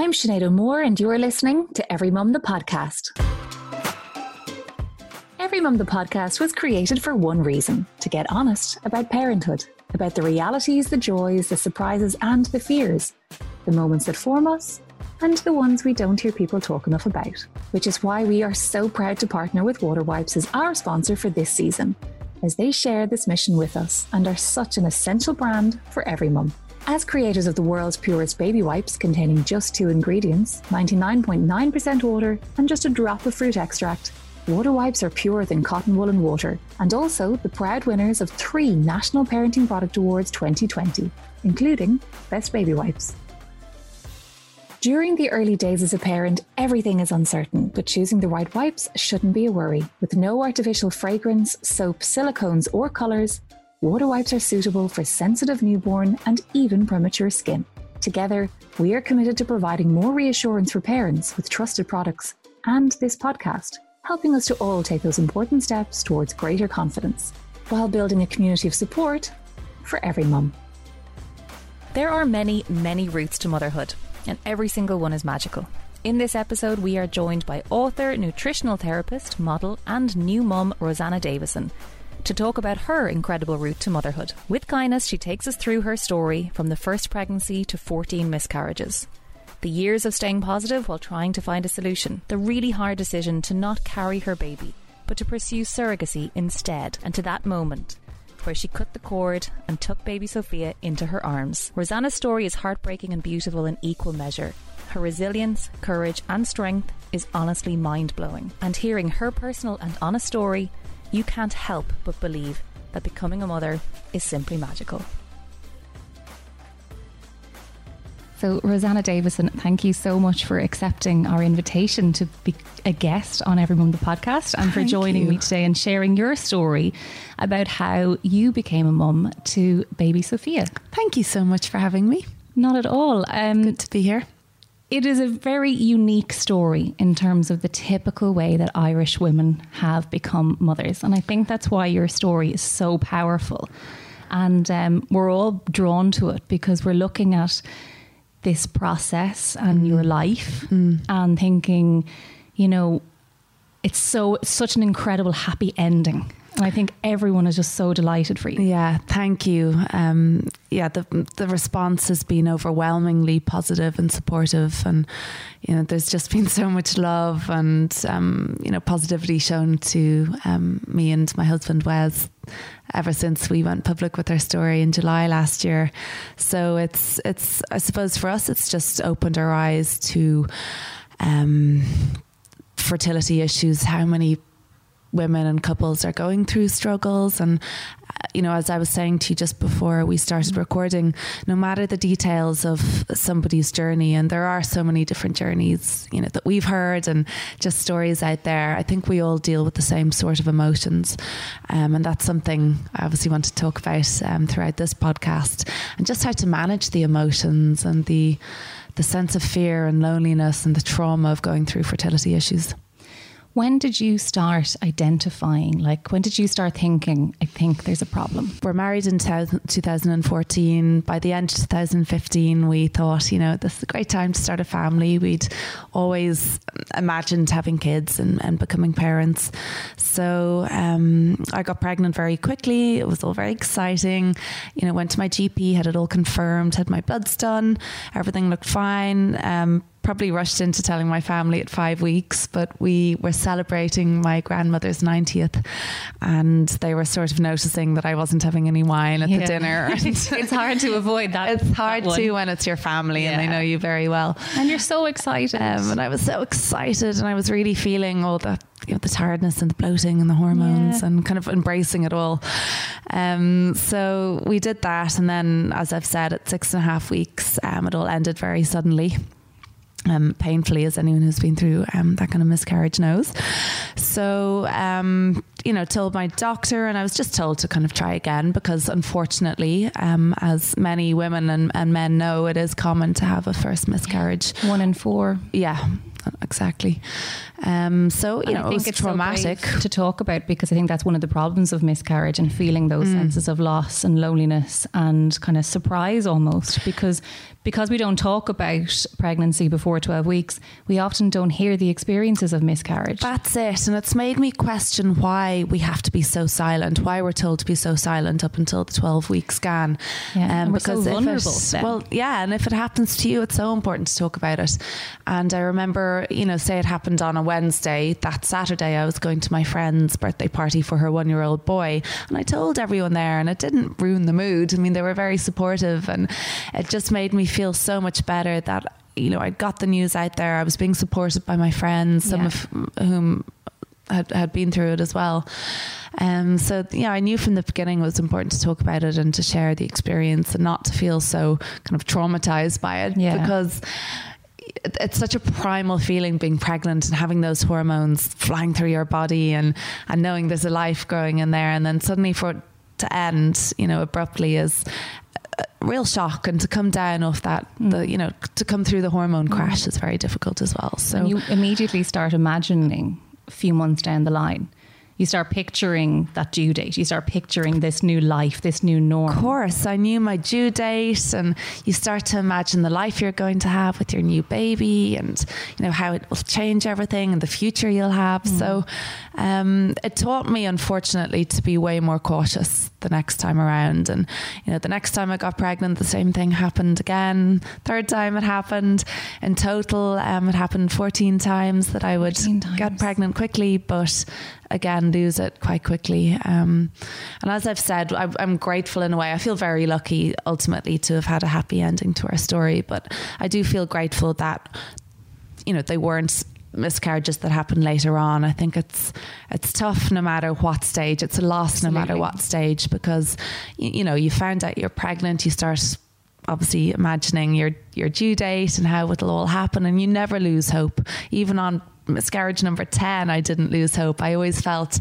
I'm Sinead O'Moore, and you're listening to Every Mum the Podcast. Every Mum the Podcast was created for one reason to get honest about parenthood, about the realities, the joys, the surprises, and the fears, the moments that form us, and the ones we don't hear people talk enough about. Which is why we are so proud to partner with Water Wipes as our sponsor for this season, as they share this mission with us and are such an essential brand for every mum. As creators of the world's purest baby wipes containing just two ingredients, 99.9% water and just a drop of fruit extract, Water wipes are purer than cotton wool and water, and also the proud winners of three National Parenting Product Awards 2020, including Best Baby Wipes. During the early days as a parent, everything is uncertain, but choosing the right wipes shouldn't be a worry. With no artificial fragrance, soap, silicones, or colours, water wipes are suitable for sensitive newborn and even premature skin. Together, we are committed to providing more reassurance for parents with trusted products and this podcast, helping us to all take those important steps towards greater confidence while building a community of support for every mum. There are many, many routes to motherhood and every single one is magical. In this episode, we are joined by author, nutritional therapist, model, and new mum Rosanna Davison to talk about her incredible route to motherhood. With kindness, she takes us through her story from the first pregnancy to 14 miscarriages. The years of staying positive while trying to find a solution, the really hard decision to not carry her baby, but to pursue surrogacy instead, and to that moment where she cut the cord and took baby Sophia into her arms. Rosanna's story is heartbreaking and beautiful in equal measure. Her resilience, courage, and strength is honestly mind blowing. And hearing her personal and honest story, you can't help but believe that becoming a mother is simply magical. So, Rosanna Davison, thank you so much for accepting our invitation to be a guest on Every Mum the podcast and for joining you. me today and sharing your story about how you became a mum to baby Sophia. Thank you so much for having me. Not at all. Um, Good to be here. It is a very unique story in terms of the typical way that Irish women have become mothers. And I think that's why your story is so powerful. And um, we're all drawn to it because we're looking at this process and mm. your life mm. and thinking, you know, it's so such an incredible happy ending. And I think everyone is just so delighted for you. Yeah, thank you. Um, yeah, the the response has been overwhelmingly positive and supportive, and you know, there's just been so much love and um, you know positivity shown to um, me and my husband Wes ever since we went public with our story in July last year. So it's it's I suppose for us it's just opened our eyes to um, fertility issues, how many women and couples are going through struggles. And you know as i was saying to you just before we started recording no matter the details of somebody's journey and there are so many different journeys you know that we've heard and just stories out there i think we all deal with the same sort of emotions. Um, and that's something i obviously want to talk about um, throughout this podcast and just how to manage the emotions and the the sense of fear and loneliness and the trauma of going through fertility issues when did you start identifying? Like, when did you start thinking, I think there's a problem? We're married in 2014. By the end of 2015, we thought, you know, this is a great time to start a family. We'd always imagined having kids and, and becoming parents. So um, I got pregnant very quickly. It was all very exciting. You know, went to my GP, had it all confirmed, had my bloods done. Everything looked fine. Um, probably rushed into telling my family at five weeks, but we were celebrating my grandmother's 90th and they were sort of noticing that I wasn't having any wine at yeah. the dinner. it's hard to avoid that. It's hard that to when it's your family yeah. and they know you very well. And you're so excited. Um, and I was so excited and I was really feeling all the you know, the tiredness and the bloating and the hormones yeah. and kind of embracing it all. Um, so we did that. And then, as I've said, at six and a half weeks, um, it all ended very suddenly um, painfully, as anyone who's been through um, that kind of miscarriage knows. So, um, you know, told my doctor, and I was just told to kind of try again because, unfortunately, um, as many women and, and, men know, it is common to have a first miscarriage. One in four. Yeah. exactly. Um, so you And know, I it think was it's so traumatic. brave to talk about because I think that's one of the problems of miscarriage and feeling those Mm. senses of loss and loneliness and kind of surprise almost because because we don't talk about pregnancy before 12 weeks we often don't hear the experiences of miscarriage That's it. And it's made me question why we have to be so silent, why we're told to be so silent up until the 12 week scan. Yeah, and um, we're so if it- well, yeah. And if it happens to you, it's so important to talk about it. And I remember, you know, say it happened on a Wednesday, that Saturday, I was going to my friend's birthday party for her one year old boy. And I told everyone there, and it didn't ruin the mood. I mean, they were very supportive. And it just made me feel so much better that you know, I got the news out there. I was being supported by my friends, some Yeah. of whom had, had been through it as well. Um, so yeah, I knew from the beginning it was important to talk about it and to share the experience and not to feel so kind of traumatized by it Yeah. because it's such a primal feeling being pregnant and having those hormones flying through your body and, and knowing there's a life growing in there and then suddenly for it to end, you know, abruptly is real shock and to come down off that hmm. the you know to come through the hormone hmm. crash is very difficult as well so and you immediately start imagining a few months down the line you start picturing that due date you start picturing this new life this new norm Of course, I knew my due date, and you start to imagine the life you're going to have with your new baby, and you know how it will change everything and the future you'll have. So, um, it taught me, unfortunately, to be way more cautious the next time around. And you know, the next time I got pregnant, the same thing happened again. Third time it happened. In total, um, it happened 14 times that I would 14 get pregnant quickly, but again lose it quite quickly. Um, and as I've said, I, I'm grateful in a way. I feel very lucky ultimately to have had a happy ending to our story, but I do feel grateful that you know they weren't miscarriages that happened later on. I think it's it's tough no matter what stage. It's a loss no matter what stage because you, you know you found out you're pregnant. You start obviously imagining your your due date and how it'll all happen, and you never lose hope. Even on miscarriage number ten, I didn't lose hope. I always felt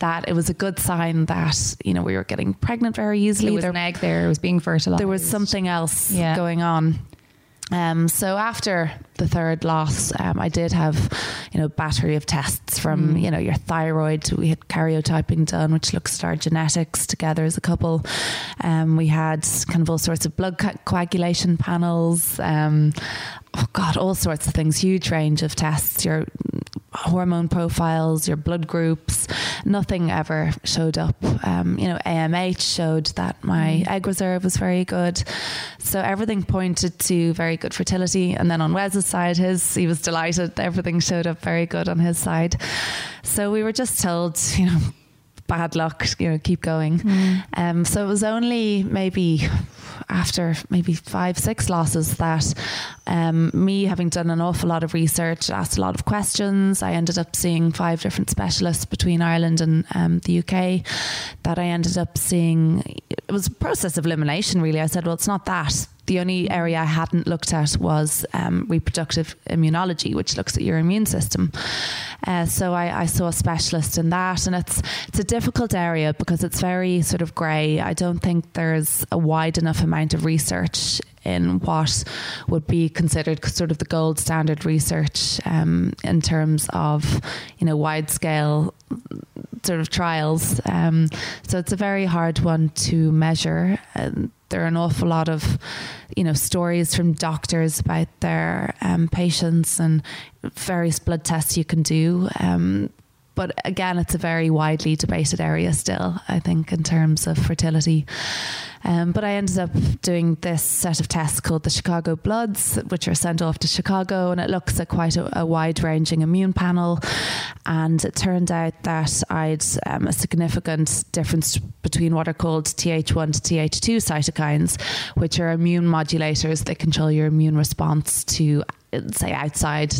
that it was a good sign that you know we were getting pregnant very easily. there was There- an egg there it was being fertilized there was something else Yeah. going on. Um, so after the third loss, um, I did have, you know, battery of tests from, Mm. you know, your thyroid. We had karyotyping done, which looks at our genetics together as a couple. Um, we had kind of all sorts of blood co- coagulation panels. Um, oh God, all sorts of things. Huge range of tests. Your hormone profiles, your blood groups. Nothing ever showed up. Um, you know, AMH showed that my egg reserve was very good. So everything pointed to very good fertility. And then on Wes's side, his he was delighted. Everything showed up very good on his side. So we were just told, you know, bad luck, you know, keep going. Um, so it was only maybe after maybe five, six losses that um, me having done an awful lot of research, asked a lot of questions. I ended up seeing five different specialists between Ireland and um, the UK. That I ended up seeing, it was a process of elimination, really. I said, well, it's not that. The only area I hadn't looked at was um, reproductive immunology, which looks at your immune system. Uh, so I, I saw a specialist in that, and it's it's a difficult area because it's very sort of grey. I don't think there's a wide enough amount of research in what would be considered sort of the gold standard research um, in terms of you know wide scale sort of trials. Um, so it's a very hard one to measure. There are an awful lot of, you know, stories from doctors about their um, patients and various blood tests you can do. Um, but again, it's a very widely debated area still, I think, in terms of fertility. Um, but I ended up doing this set of tests called the Chicago Bloods, which are sent off to Chicago, and it looks at quite a, a wide ranging immune panel. And it turned out that I'd um, a significant difference between what are called Th1 to Th2 cytokines, which are immune modulators that control your immune response to, say, outside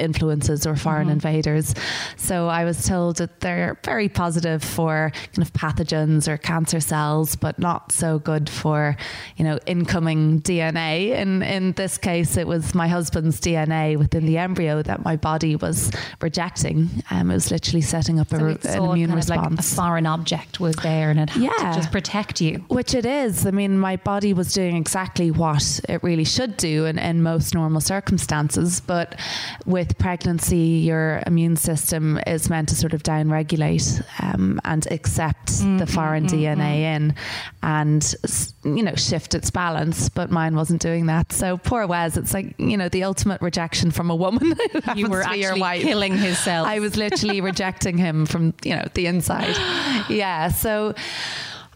influences or foreign mm-hmm. invaders. So I was told that they're very positive for kind of pathogens or cancer cells, but not so good for, you know, incoming DNA. And in this case, it was my husband's DNA within the embryo that my body was rejecting. Um, it was literally setting up so a, an immune response. Like a foreign object was there, and it had yeah. to just protect you. Which it is. I mean, my body was doing exactly what it really should do in, in most normal circumstances, but with pregnancy, your immune system is meant to sort of downregulate um, and accept mm, the foreign mm, DNA mm. in and you know shift its balance. But mine wasn't doing that. So poor Wes, it's like you know the ultimate rejection from a woman. you were actually killing his cells. I was literally rejecting him from you know the inside. Yeah, so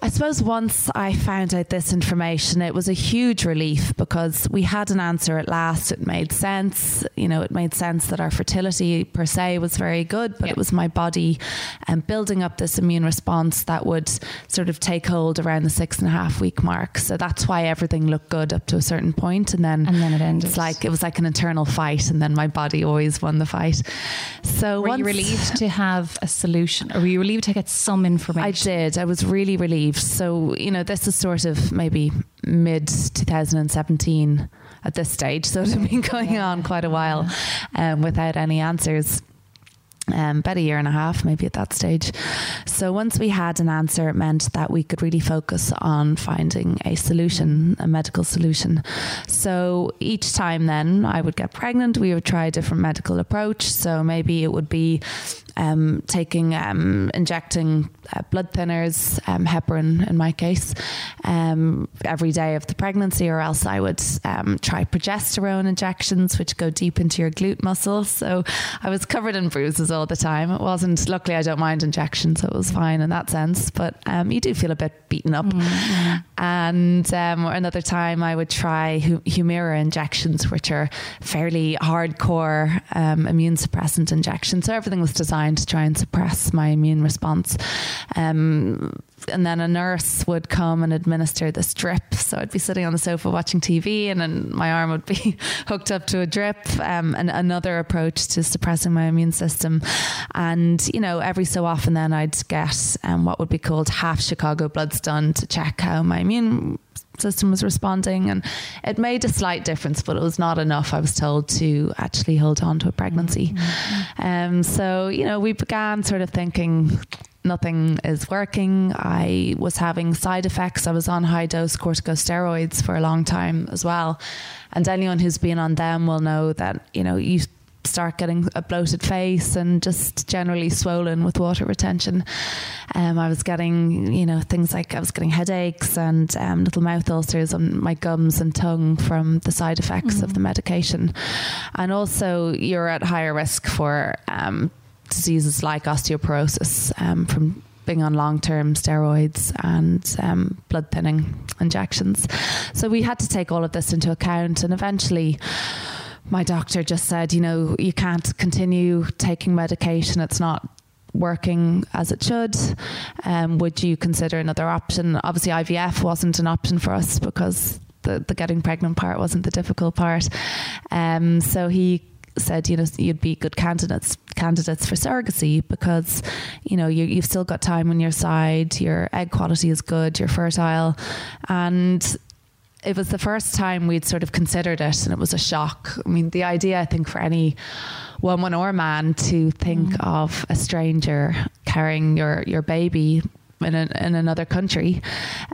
I suppose once I found out this information, it was a huge relief because we had an answer at last. It made sense. You know, it made sense that our fertility per se was very good, but yeah. it was my body and um, building up this immune response that would sort of take hold around the six and a half week mark. So that's why everything looked good up to a certain point, and then and then it ended. It's like it was like an internal fight, and then my body always won the fight. So were you relieved to have a solution, or were you relieved to get some information? I did. I was really relieved so, you know, this is sort of maybe mid 2017 at this stage. So it's been going on quite a while um, without any answers um, about a year and a half, maybe at that stage. So once we had an answer, it meant that we could really focus on finding a solution, a medical solution. So each time then I would get pregnant, we would try a different medical approach. So maybe it would be um, taking, um, injecting uh, blood thinners, um, heparin in my case, um, every day of the pregnancy, or else I would um, try progesterone injections, which go deep into your glute muscles. So I was covered in bruises all the time. It wasn't, luckily, I don't mind injections, so it was fine in that sense. But um, you do feel a bit beaten up. Mm-hmm. And um, another time, I would try Humira injections, which are fairly hardcore um, immune suppressant injections. So everything was designed to try and suppress my immune response. Um, and then a nurse would come and administer this drip. So I'd be sitting on the sofa watching TV, and then my arm would be hooked up to a drip. Um, and another approach to suppressing my immune system. And you know, every so often, then I'd get um, what would be called half Chicago bloods done to check how my immune system was responding and it made a slight difference but it was not enough I was told to actually hold on to a pregnancy mm-hmm. um, so you know we began sort of thinking nothing is working. I was having side effects. I was on high dose corticosteroids for a long time as well. And anyone who's been on them will know that, you know, you start getting a bloated face and just generally swollen with water retention. Um, I was getting, you know, things like I was getting headaches and um, little mouth ulcers on my gums and tongue from the side effects mm-hmm. of the medication. And also, you're at higher risk for um, diseases like osteoporosis um, from being on long term steroids and um, blood thinning injections. So we had to take all of this into account, and eventually. My doctor just said, you know, you can't continue taking medication. It's not working as it should? Um, would you consider another option? Obviously, IVF wasn't an option for us because the, the getting pregnant part wasn't the difficult part. Um, so he said, you know, you'd be good candidates candidates for surrogacy because, you know, you, you've still got time on your side. Your egg quality is good. You're fertile, and it was the first time we'd sort of considered it, and it was a shock. I mean, the idea, I think, for any woman or man to think mm. of a stranger carrying your your baby in, a, in another country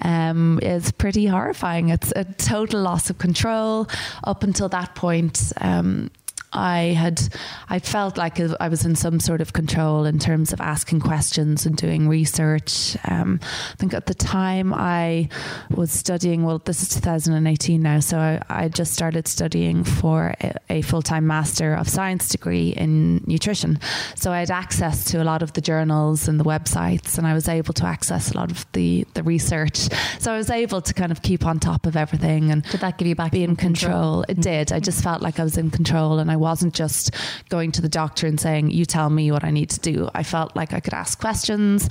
um, is pretty horrifying. It's a total loss of control. Up until that point, um, I had I felt like I was in some sort of control in terms of asking questions and doing research. Um, I think at the time I was studying. Well, this is 2018 now, so I, I just started studying for a, a full time master of science degree in nutrition. So I had access to a lot of the journals and the websites, and I was able to access a lot of the the research. So I was able to kind of keep on top of everything. And did that give you back be in control? control? It did. I just felt like I was in control, and I wasn't just going to the doctor and saying, You tell me what I need to do. I felt like I could ask questions.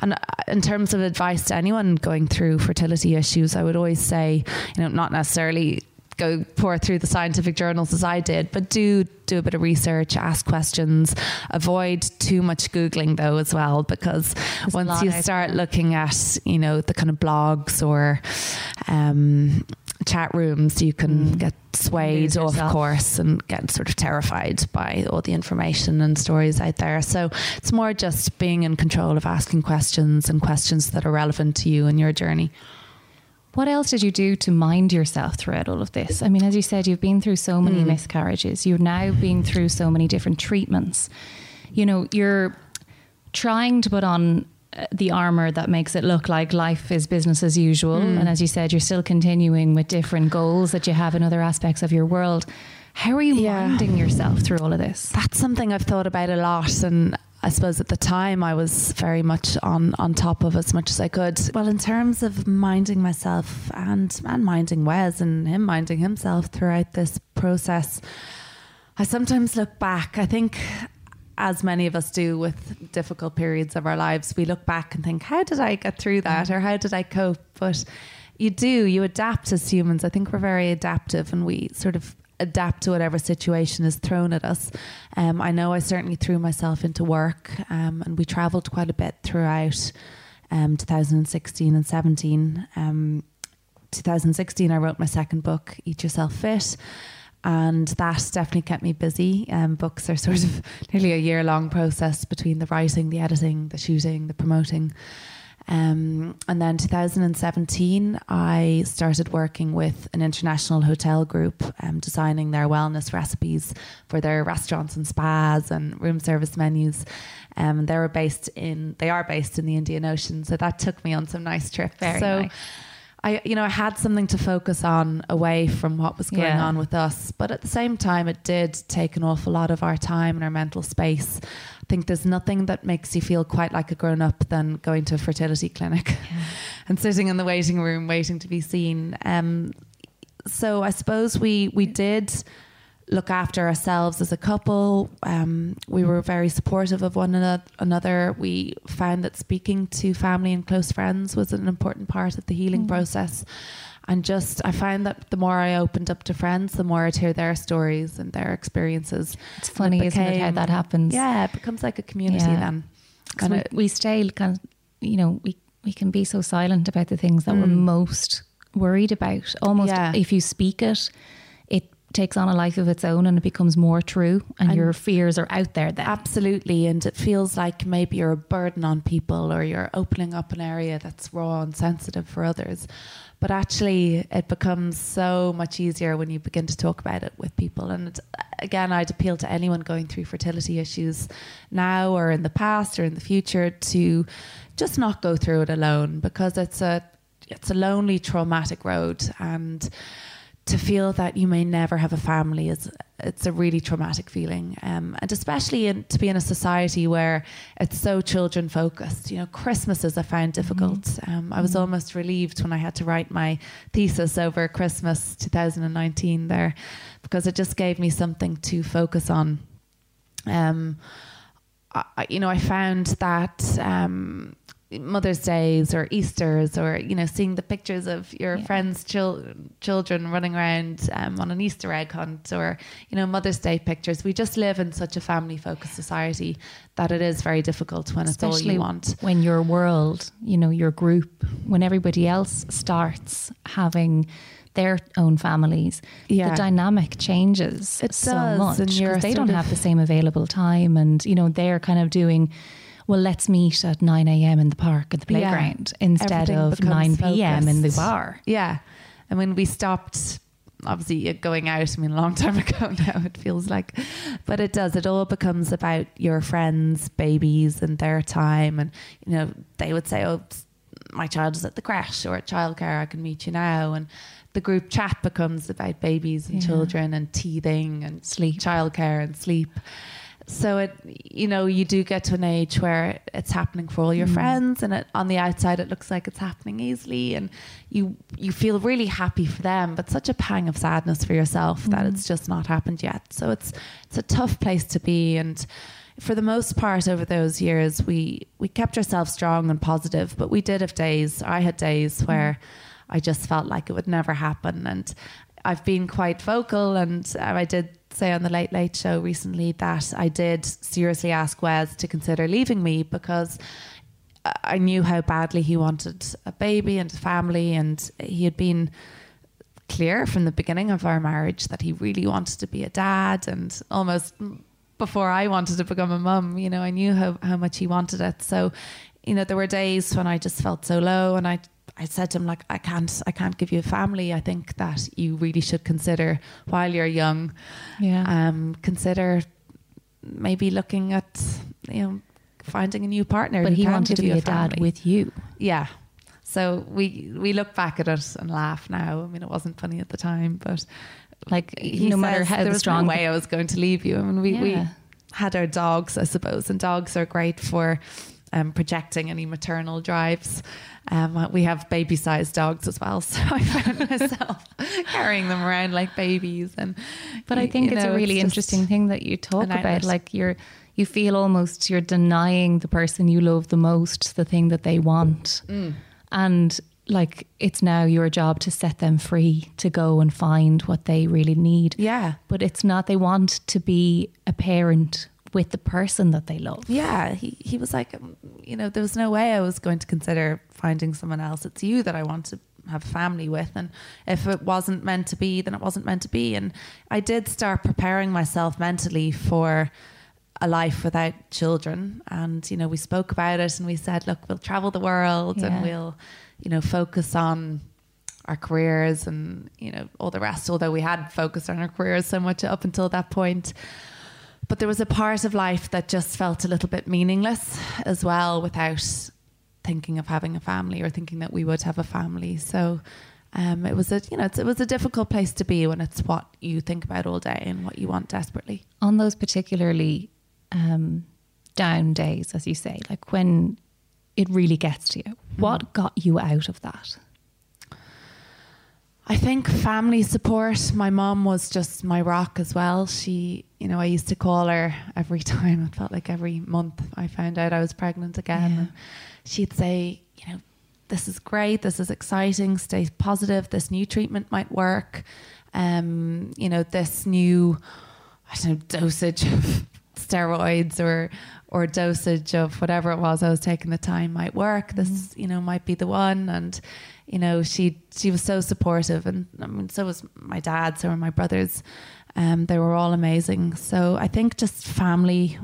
And uh, in terms of advice to anyone going through fertility issues, I would always say, you know, not necessarily go pour through the scientific journals as I did, but do do a bit of research, ask questions, avoid too much googling though as well, because There's once you start looking at you know the kind of blogs or um, chat rooms, you can mm. get swayed off course and get sort of terrified by all the information and stories out there. So it's more just being in control of asking questions and questions that are relevant to you and your journey. What else did you do to mind yourself throughout all of this? I mean, as you said, you've been through so many mm. miscarriages. You've now been through so many different treatments. You know, you're trying to put on the armor that makes it look like life is business as usual. Mm. And as you said, you're still continuing with different goals that you have in other aspects of your world. How are you yeah. minding yourself through all of this? That's something I've thought about a lot. And I suppose at the time I was very much on on top of as much as I could. Well, in terms of minding myself and and minding Wes and him minding himself throughout this process, I sometimes look back. I think as many of us do with difficult periods of our lives, we look back and think, how did I get through that or how did I cope? But you do, you adapt as humans. I think we're very adaptive and we sort of adapt to whatever situation is thrown at us. Um, I know I certainly threw myself into work, um, and we travelled quite a bit throughout um, 2016 and 17. Um, 2016, I wrote my second book, Eat Yourself Fit. And that definitely kept me busy. Um, books are sort of nearly a year long process between the writing, the editing, the shooting, the promoting. Um, and then 2017, I started working with an international hotel group, um, designing their wellness recipes for their restaurants and spas and room service menus. Um, they were based in, they are based in the Indian Ocean, so that took me on some nice trips. Very so, nice. I, you know, I had something to focus on away from what was going yeah. on with us, but at the same time, it did take an awful lot of our time and our mental space I think there's nothing that makes you feel quite like a grown up than going to a fertility clinic yeah. and sitting in the waiting room waiting to be seen. Um, so I suppose we we did look after ourselves as a couple. Um, we were very supportive of one another. We found that speaking to family and close friends was an important part of the healing mm. process and just I found that the more I opened up to friends, the more I'd hear their stories and their experiences. It's funny, it became, isn't it, how that happens? Yeah, it becomes like a community yeah. then. And we, we stay kind of, you know, we we can be so silent about the things that mm. we're most worried about. Almost yeah. if you speak it takes on a life of its own and it becomes more true and, and, your fears are out there then. Absolutely. And it feels like maybe you're a burden on people or you're opening up an area that's raw and sensitive for others. But actually, it becomes so much easier when you begin to talk about it with people. And again, I'd appeal to anyone going through fertility issues now or in the past or in the future to just not go through it alone because it's a it's a lonely, traumatic road and to feel that you may never have a family is it's a really traumatic feeling um, and especially in, to be in a society where it's so children focused you know christmases i found difficult mm-hmm. um, i was mm-hmm. almost relieved when i had to write my thesis over christmas 2019 there because it just gave me something to focus on um, I, you know i found that um, Mother's Days or Easter's or you know seeing the pictures of your yeah. friends' chil- children running around um, on an Easter egg hunt or you know Mother's Day pictures. We just live in such a family focused society that it is very difficult when Especially it's all you want. When your world, you know, your group, when everybody else starts having their own families, yeah. the dynamic changes it so does, much because they don't have the same available time, and you know they're kind of doing well, let's meet at 9 a.m. in the park at the playground yeah. instead Everything of 9 p.m. in the bar. Yeah. I mean, we stopped obviously going out. I mean, a long time ago now, it feels like, but it does. It all becomes about your friends' babies and their time. And, you know, they would say, oh, my child is at the crèche or at childcare, I can meet you now. And the group chat becomes about babies and yeah. children and teething and sleep, childcare and sleep so it you know you do get to an age where it's happening for all your mm. friends and it, on the outside it looks like it's happening easily and you you feel really happy for them but such a pang of sadness for yourself mm. that it's just not happened yet so it's it's a tough place to be and for the most part over those years we we kept ourselves strong and positive but we did have days I had days mm. where I just felt like it would never happen and I've been quite vocal, and I did say on the Late Late Show recently that I did seriously ask Wes to consider leaving me because I knew how badly he wanted a baby and a family, and he had been clear from the beginning of our marriage that he really wanted to be a dad, and almost before I wanted to become a mum, you know, I knew how, how much he wanted it. So, you know, there were days when I just felt so low, and I I said to him like I can't I can't give you a family. I think that you really should consider while you're young. Yeah. Um consider maybe looking at you know finding a new partner. But he wanted to be you a dad with you. Yeah. So we we look back at it and laugh now. I mean, it wasn't funny at the time, but Like he no matter how there was strong no way I was going to leave you. I mean, we, we had our dogs, I suppose, and dogs are great for um, projecting any maternal drives. Um, we have baby-sized dogs as well, so I found myself carrying them around like babies. And But I think it's know, a really just- interesting thing that you talk about. Like you're, you feel almost you're denying the person you love the most the thing that they want, Mm. and like it's now your job to set them free to go and find what they really need. Yeah, But it's not. They want to be a parent with the person that they love. yeah. He he was like, um, you know, there was no way I was going to consider finding someone else. It's you that I want to have a family with, and if it wasn't meant to be, then it wasn't meant to be. And I did start preparing myself mentally for a life without children. And you know, we spoke about it, and we said, look, we'll travel the world, Yeah. and we'll, you know, focus on our careers and you know all the rest. Although we had focused on our careers so much up until that point. But there was a part of life that just felt a little bit meaningless as well without thinking of having a family or thinking that we would have a family. So um, it was a you know it's, it was a difficult place to be when it's what you think about all day and what you want desperately. on those particularly um, down days, as you say, like when it really gets to you, what got you out of that? I think family support. My mom was just my rock as well. She, you know, I used to call her every time. It felt like every month I found out I was pregnant again. Yeah. And she'd say, you know, this is great. This is exciting. Stay positive. This new treatment might work. Um, you know, this new, I don't know, dosage of steroids or or dosage of whatever it was I was taking the time might work. This, you know, might be the one. And, you know, she she was so supportive and I mean so was my dad, so were my brothers. Um, they were all amazing. So I think just family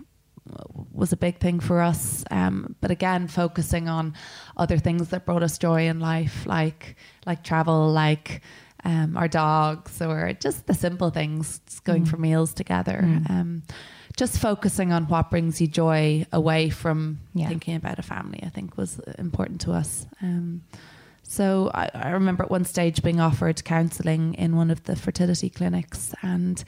was a big thing for us. Um, but again, focusing on other things that brought us joy in life, like like travel, like um, our dogs, or just the simple things, just going for meals together. Um, just focusing on what brings you joy away from Yeah. thinking about a family, I think was important to us. Um, so I, I remember at one stage being offered counselling in one of the fertility clinics, and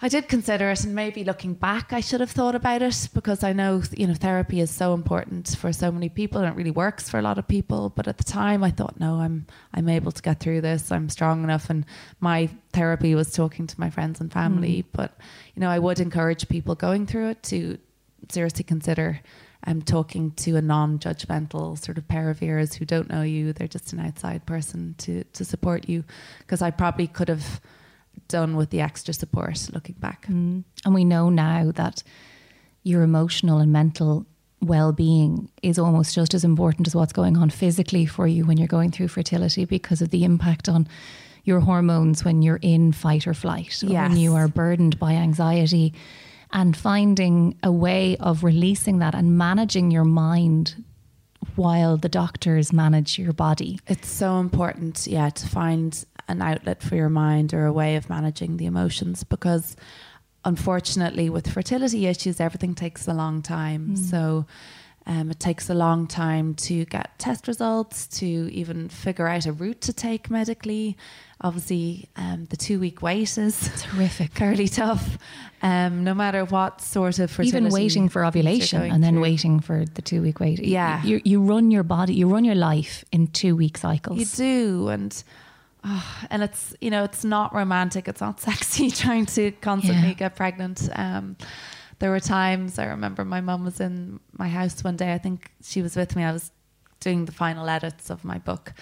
I did consider it. And maybe looking back, I should have thought about it because I know you know therapy is so important for so many people, and it really works for a lot of people. But at the time, I thought, no, I'm I'm able to get through this. I'm strong enough, and my therapy was talking to my friends and family. Mm. But you know, I would encourage people going through it to seriously consider um, talking to a non-judgmental sort of pair of ears who don't know you. They're just an outside person to to support you. Because I probably could have done with the extra support looking back. Mm. And we know now that your emotional and mental well being is almost just as important as what's going on physically for you when you're going through fertility because of the impact on your hormones when you're in fight or flight, or when you are burdened by anxiety, and finding a way of releasing that and managing your mind while the doctors manage your body. It's so important, yeah, to find an outlet for your mind or a way of managing the emotions because unfortunately with fertility issues everything takes a long time. So um, it takes a long time to get test results, to even figure out a route to take medically. Obviously, um, the two week wait is Terrific. fairly tough. Um, no matter what sort of fertility even waiting for ovulation and then through. waiting for the two week wait. Yeah. You, you run your body, you run your life in two week cycles. You do, and oh, and it's you know it's not romantic. It's not sexy trying to constantly Yeah. get pregnant. Um, there were times I remember my mum was in my house one day. I think she was with me. I was doing the final edits of my book.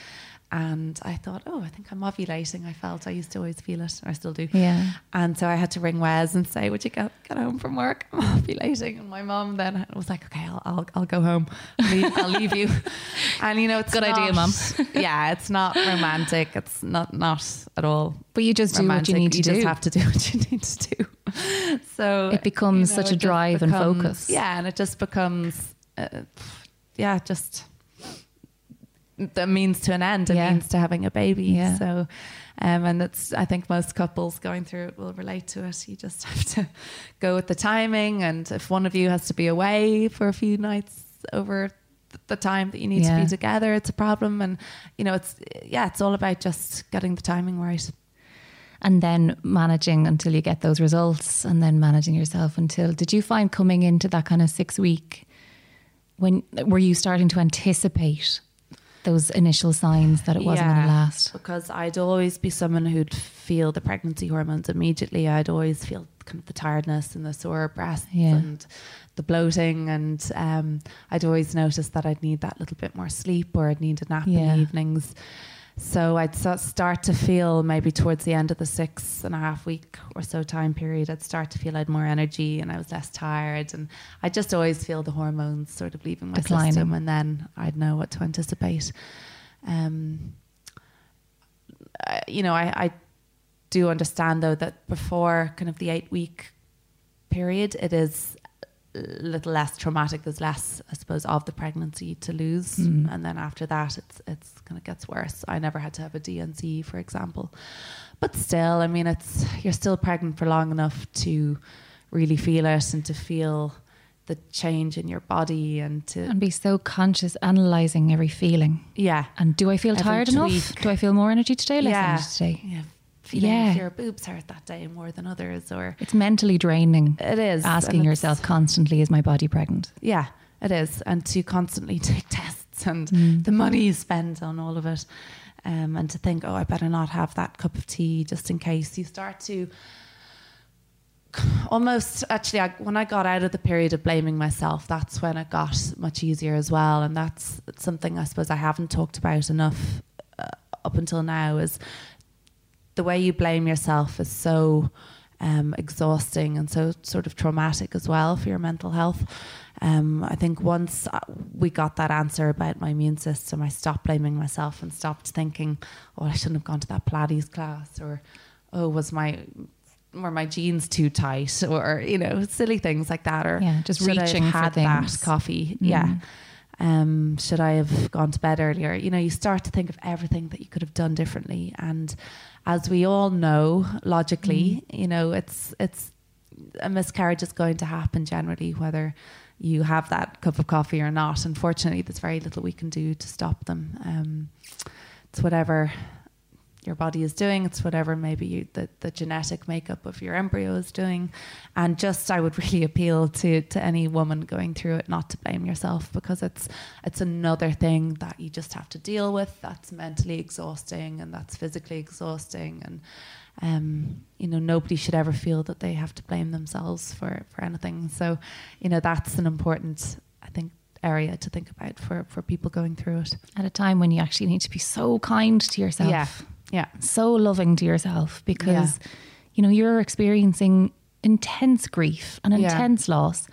And I thought, oh, I think I'm ovulating. I felt I used to always feel it. I still do. Yeah. And so I had to ring Wes and say, "Would you get get home from work? I'm ovulating." And my mom then was like, "Okay, I'll I'll, I'll go home. I'll leave, I'll leave you." And you know, it's Good not- idea, mom. yeah, it's not romantic. It's not not at all. But you just do what you need to you do. just have to do what you need to do. So It becomes such a it just drive and focus. Yeah, and it just becomes, uh, yeah, just the means to an end. It Yeah. means to having a baby. Yeah. So, um, and that's I think most couples going through it will relate to it. You just have to go with the timing, and if one of you has to be away for a few nights over th- the time that you need to be together, it's a problem. And you know, it's yeah, it's all about just getting the timing right. and then managing until you get those results and then managing yourself until did you find coming into that kind of six week when were you starting to anticipate those initial signs that it wasn't going to last Because I'd always be someone who'd feel the pregnancy hormones immediately. I'd always feel kind of the tiredness and the sore breasts Yeah. and the bloating. And um, I'd always notice that I'd need that little bit more sleep or I'd need a nap in the evenings. So I'd start to feel maybe towards the end of the six and a half week or so time period, I'd start to feel I had more energy and I was less tired. And I just always feel the hormones sort of leaving my Declining. system, and then I'd know what to anticipate. Um, uh, you know, I, I do understand though that before kind of the eight week period, it is little less traumatic. There's less, I suppose, of the pregnancy to lose, Mm. and then after that, it's it's kind of gets worse. I never had to have a DNC, for example, but still, I mean, it's you're still pregnant for long enough to really feel it and to feel the change in your body and to and be so conscious analyzing every feeling yeah and do i feel Every tired enough do i feel more energy today less Yeah. energy today yeah feeling Yeah. if your boobs hurt that day more than others or it's mentally draining it is asking yourself constantly is my body pregnant Yeah, it is. And to constantly take tests and Mm. the money you spend on all of it. Um, and to think, oh, I better not have that cup of tea just in case. You start to almost, actually, I, when I got out of the period of blaming myself, that's when it got much easier as well. And that's something I suppose I haven't talked about enough uh, up until now is the way you blame yourself is so um, exhausting and so sort of traumatic as well for your mental health. Um, I think once uh, we got that answer about my immune system, I stopped blaming myself and stopped thinking, "Oh, I shouldn't have gone to that Pilates class," or "Oh, was my were my jeans too tight?" or you know, silly things like that. Or Yeah, just "Should I have reaching for had that coffee. Yeah. Mm. Um, should I have gone to bed earlier? You know, you start to think of everything that you could have done differently. And as we all know, logically, you know, it's it's a miscarriage is going to happen generally, whether you have that cup of coffee or not. Unfortunately, there's very little we can do to stop them. Um, it's whatever your body is doing. It's whatever maybe you, the, the genetic makeup of your embryo is doing. And just, I would really appeal to, to any woman going through it not to blame yourself because it's, it's another thing that you just have to deal with that's mentally exhausting and that's physically exhausting. And, um, you know, nobody should ever feel that they have to blame themselves for, for anything. So, you know, that's an important, I think, area to think about for, for people going through it. at a time when you actually need to be so kind to yourself Yeah. Yeah. so loving to yourself because you know you're experiencing intense grief and Yeah. intense loss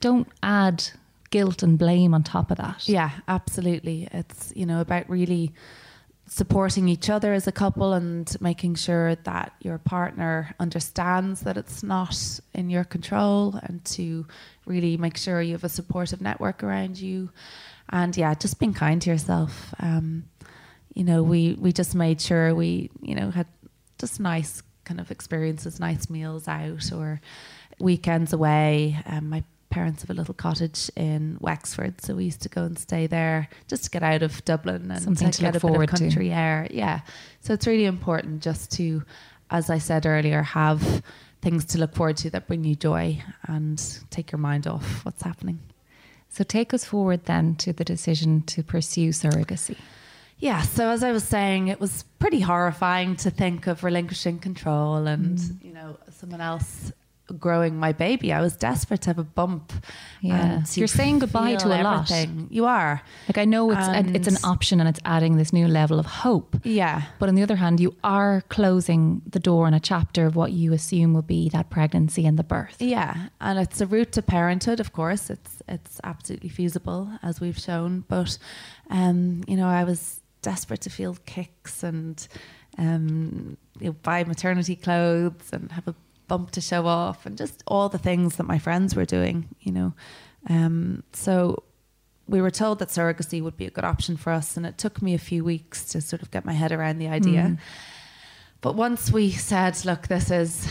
don't add guilt and blame on top of that Yeah, absolutely. It's, you know, about really supporting each other as a couple and making sure that your partner understands that it's not in your control and to really make sure you have a supportive network around you. And yeah, just being kind to yourself. Um, you know, we, we just made sure we, you know, had just nice kind of experiences, nice meals out or weekends away. Um, my parents have a little cottage in Wexford, so we used to go and stay there just to get out of Dublin and Something to get a bit of country air. Yeah, so it's really important just to, as I said earlier, have things to look forward to that bring you joy and take your mind off what's happening. so take us forward then to the decision to pursue surrogacy Yeah, so as I was saying, it was pretty horrifying to think of relinquishing control and, you know, someone else growing my baby. I was desperate to have a bump. Yeah. You're saying goodbye to a lot. You are. Like I know it's a, it's an option and it's adding this new level of hope. Yeah. But on the other hand, you are closing the door on a chapter of what you assume will be that pregnancy and the birth. Yeah, and it's a route to parenthood. Of course, it's it's absolutely feasible as we've shown. But um, you know, I was desperate to feel kicks and um, you know, buy maternity clothes and have a bump to show off, and just all the things that my friends were doing. You know, um, so we were told that surrogacy would be a good option for us, and it took me a few weeks to sort of get my head around the idea. But once we said, look, this is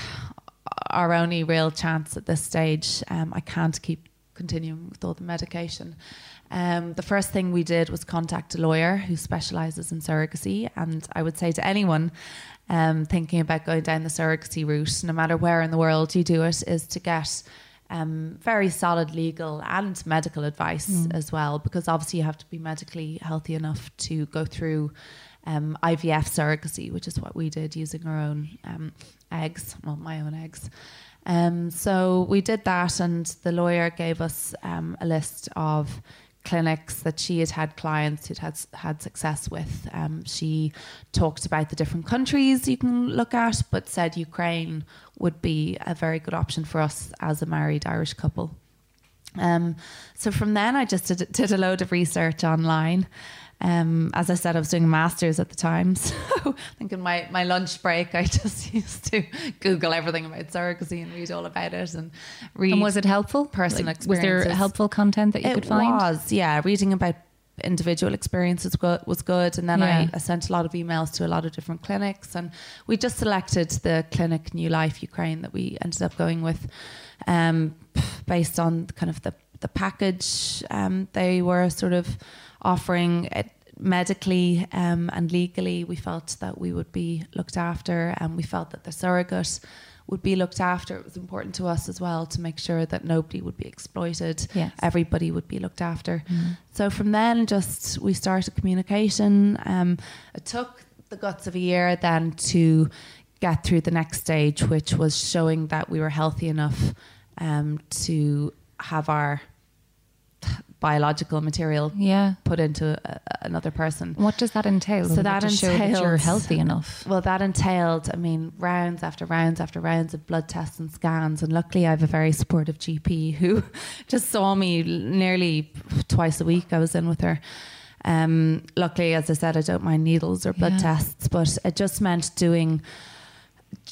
our only real chance at this stage, um, I can't keep continuing with all the medication. Um, the first thing we did was contact a lawyer who specialises in surrogacy. And I would say to anyone um, thinking about going down the surrogacy route, no matter where in the world you do it, is to get um, very solid legal and medical advice as well, because obviously you have to be medically healthy enough to go through um, IVF surrogacy, which is what we did using our own um, eggs, well, my own eggs. Um, so we did that, and the lawyer gave us um, a list of clinics that she had had clients who'd had had success with. Um, she talked about the different countries you can look at, but said Ukraine would be a very good option for us as a married Irish couple. Um, so from then, I just did, did a load of research online. Um, as I said, I was doing a master's at the time. So I think in my, my lunch break, I just used to Google everything about surrogacy and read all about it and read. And was it helpful? Personal Like, Was there helpful content that you it could find? It was, yeah. Reading about individual experiences was good. And then I, I sent a lot of emails to a lot of different clinics. And we just selected the clinic New Life Ukraine that we ended up going with um, based on kind of the, the package um, they were sort of offering. It, medically um, and legally, we felt that we would be looked after, and we felt that the surrogate would be looked after. It was important to us as well to make sure that nobody would be exploited. Yes. Everybody would be looked after. So from then, just we started communication. Um, it took the guts of a year then to get through the next stage, which was showing that we were healthy enough um, to have our biological material Yeah. put into a, another person. What does that entail? So that show that you're healthy enough. Well, that entailed, I mean, rounds after rounds after rounds of blood tests and scans. And luckily, I have a very supportive GP who just saw me nearly twice a week. I was in with her. Um, luckily, as I said, I don't mind needles or blood Yeah. tests, but it just meant doing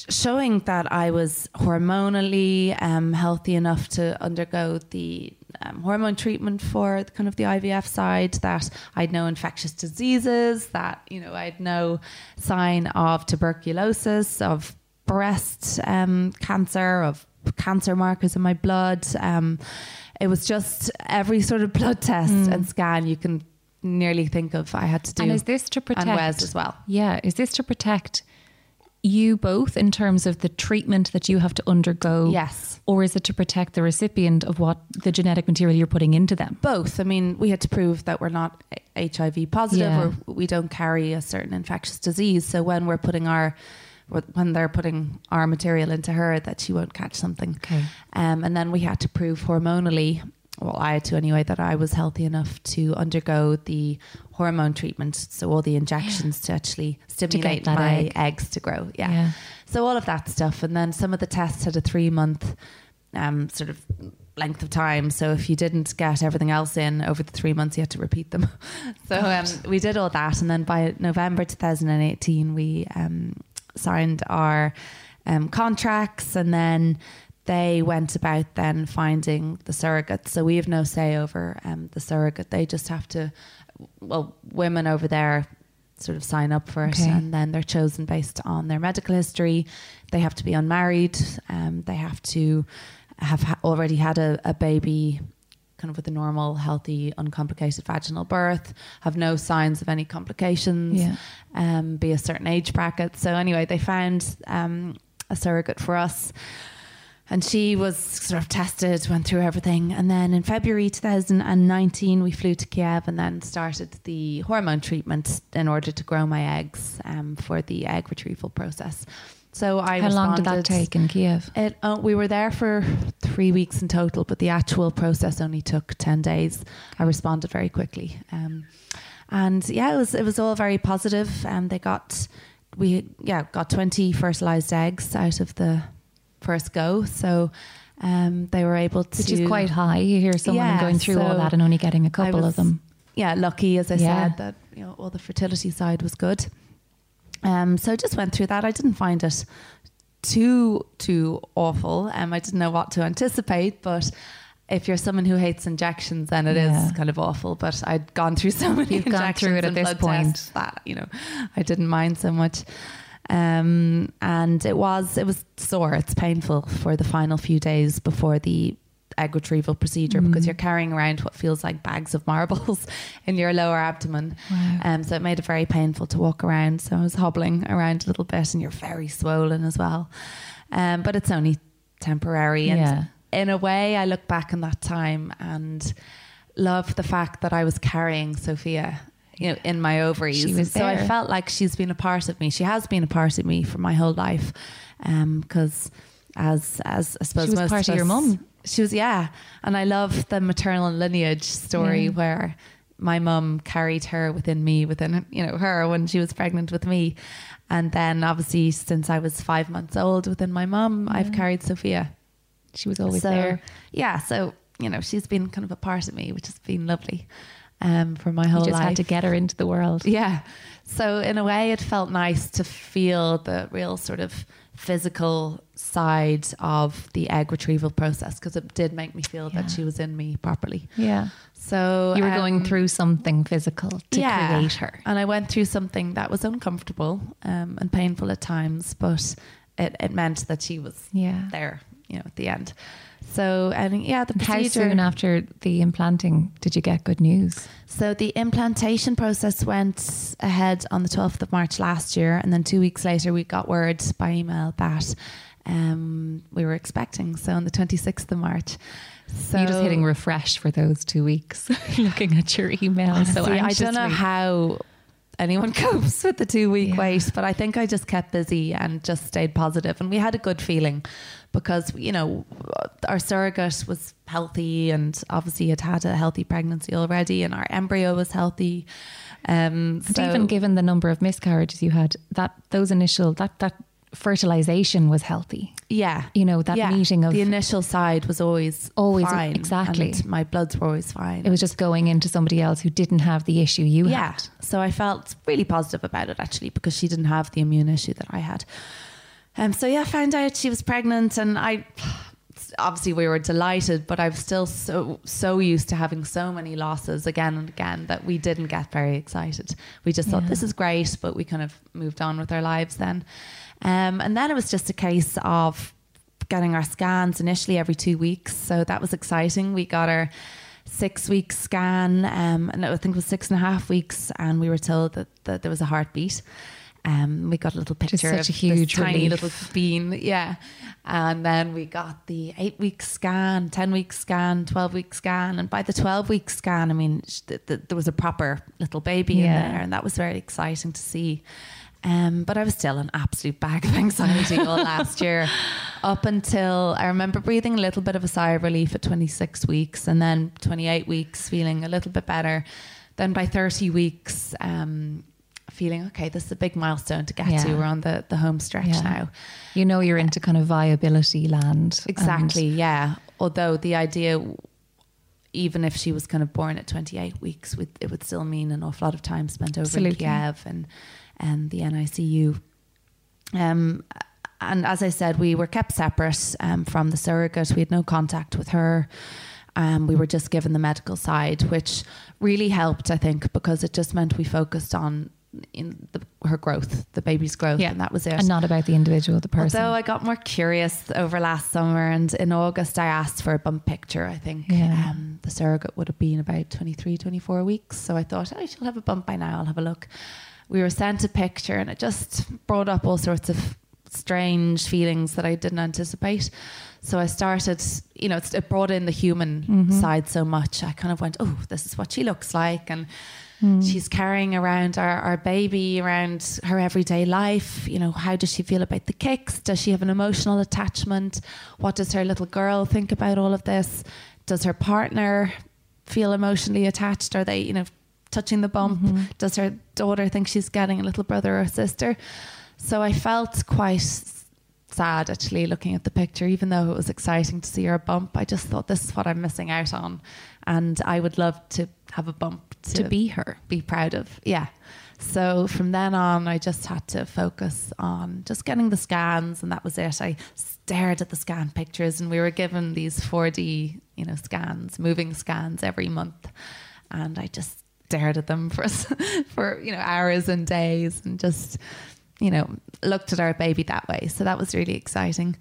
showing that I was hormonally um, healthy enough to undergo the um, hormone treatment for the, kind of the IVF side, that I'd no infectious diseases, that you know I'd no sign of tuberculosis, of breast um, cancer, of cancer markers in my blood. Um, it was just every sort of blood test and scan you can nearly think of. I had to do, And is this to protect and Wes as well. Yeah, is this to protect you both in terms of the treatment that you have to undergo? Yes. Or is it to protect the recipient of what the genetic material you're putting into them? both. I mean, we had to prove that we're not HIV positive Yeah. or we don't carry a certain infectious disease. So when we're putting our when they're putting our material into her, that she won't catch something. Okay. Um, and then we had to prove hormonally, well, I had to anyway, that I was healthy enough to undergo the hormone treatment. So all the injections to actually stimulate that my egg. eggs to grow. Yeah. Yeah. So all of that stuff. And then some of the tests had a three month um, sort of length of time. So if you didn't get everything else in over the three months, you had to repeat them. so um, we did all that. And then by November 2018, we um, signed our um, contracts and then they went about then finding the surrogate. So we have no say over um, the surrogate. They just have to, well, women over there sort of sign up for it Okay. and then they're chosen based on their medical history. They have to be unmarried. Um, they have to have ha- already had a, a baby kind of with a normal, healthy, uncomplicated vaginal birth, have no signs of any complications, Yeah. um, be a certain age bracket. So anyway, they found um, a surrogate for us. And she was sort of tested, went through everything. And then in February 2019, we flew to Kiev and then started the hormone treatment in order to grow my eggs um, for the egg retrieval process. So I How long did that take in Kiev? It, uh, we were there for three weeks in total, but the actual process only took ten days. I responded very quickly, um, and yeah, it was it was all very positive. And they got we yeah got twenty fertilized eggs out of the first go, so um, they were able to, Which is quite high. You hear someone Yeah, going through all that and only getting a couple was, of them. Yeah, lucky as I Yeah. said that you know all the fertility side was good. Um, so I just went through that. I didn't find it too too awful. Um, I didn't know what to anticipate, but if you're someone who hates injections, then it is Yeah. kind of awful. But I'd gone through so many You've gone through it injections at and this blood point. tests that you know I didn't mind so much. Um, and it was it was sore. It's painful for the final few days before the egg retrieval procedure because you're carrying around what feels like bags of marbles in your lower abdomen. Wow. Um, so it made it very painful to walk around. So I was hobbling around a little bit, and you're very swollen as well. Um, but it's only temporary. And Yeah. in a way, I look back on that time and love the fact that I was carrying Sophia. You know, in my ovaries, She was so I felt like she's been a part of me. She has been a part of me for my whole life, um, because as as I suppose She was most part of your mum. She was, yeah, and I love the maternal lineage story Yeah. where my mum carried her within me, within you know her when she was pregnant with me, and then obviously since I was five months old within my mum, I've carried Sophia. She was always so there. yeah, so you know she's been kind of a part of me, which has been lovely um, for my whole You just life. had to get her into the world. Yeah. So in a way, it felt nice to feel the real sort of physical side of the egg retrieval process because it did make me feel Yeah. that she was in me properly. Yeah. So You were um, going through something physical to yeah. create her. and I went through something that was uncomfortable um, and painful at times, but it, it meant that she was Yeah. there, you know, at the end. So and yeah, the And How soon after the implanting did you get good news? So the implantation process went ahead on the 12th of March last year, and then two weeks later we got word by email that um, we were expecting. So on the 26th of March. So You're just hitting refresh for those two weeks, looking at your emails. So See, I don't know how anyone copes with the two week Yeah. wait, but I think I just kept busy and just stayed positive. And we had a good feeling because, you know, our surrogate was healthy and obviously had had a healthy pregnancy already, and our embryo was healthy. Um, And so- even given the number of miscarriages you had, that those initial that that fertilization was healthy. yeah, You know that Yeah. meeting of the initial side was always Always, fine, exactly. my bloods were always fine. it was just going into somebody else who didn't have the issue you yeah. had. So I felt really positive about it actually because she didn't have the immune issue that I had. Um, so yeah, I found out she was pregnant, and I obviously we were delighted, but I'm still so so used to having so many losses again and again that we didn't get very excited. We just thought this is great, but we kind of moved on with our lives then. Um, and then it was just a case of getting our scans initially every two weeks. So that was exciting. We got our six week scan, um, and I think it was six and a half weeks, and we were told that, that there was a heartbeat. Um, we got a little picture such of a huge this tiny relief. little bean, yeah. And then we got the eight week scan, ten week scan, twelve week scan, and by the twelve week scan, I mean sh- th- th- there was a proper little baby Yeah. in there, and that was very exciting to see. Um, but I was still an absolute bag of anxiety all last year, up until I remember breathing a little bit of a sigh of relief at 26 weeks, and then 28 weeks feeling a little bit better. Then by 30 weeks, um, feeling okay, this is a big milestone to get Yeah. to. We're on the the home stretch Yeah. now. You know you're into kind of viability land. and- Exactly, yeah. Although the idea, even if she was kind of born at 28 weeks, it would still mean an awful lot of time spent over Absolutely. in Kiev and, and the NICU. Um, and as I said, we were kept separate um, from the surrogate. We had no contact with her. Um, we were just given the medical side, which really helped, I think, because it just meant we focused on in the, her growth, the baby's growth, Yeah. and that was it. and not about the individual, the person. Although I got more curious over last summer, and in August I asked for a bump picture. I think Yeah. um, the surrogate would have been about 23, 24 weeks. So I thought, oh, she'll have a bump by now. I'll have a look. We were sent a picture, and it just brought up all sorts of strange feelings that I didn't anticipate. So I started, you know, it's- it brought in the human Mm-hmm. side so much. I kind of went, oh, this is what she looks like. And Mm. She's carrying around our, our baby around her everyday life. You know, how does she feel about the kicks? Does she have an emotional attachment? What does her little girl think about all of this? Does her partner feel emotionally attached? Are they, you know, touching the bump? Mm-hmm. Does her daughter think she's getting a little brother or sister? So I felt quite sad actually looking at the picture, even though it was exciting to see her bump. I just thought this is what I'm missing out on. And I would love to have a bump to, to be her, be proud of. Yeah. So from then on, I just had to focus on just getting the scans, and that was it. I stared at the scan pictures, and we were given these 4D, you know, scans, moving scans every month, and I just stared at them for for you know hours and days, and just you know looked at our baby that way. So that was really exciting.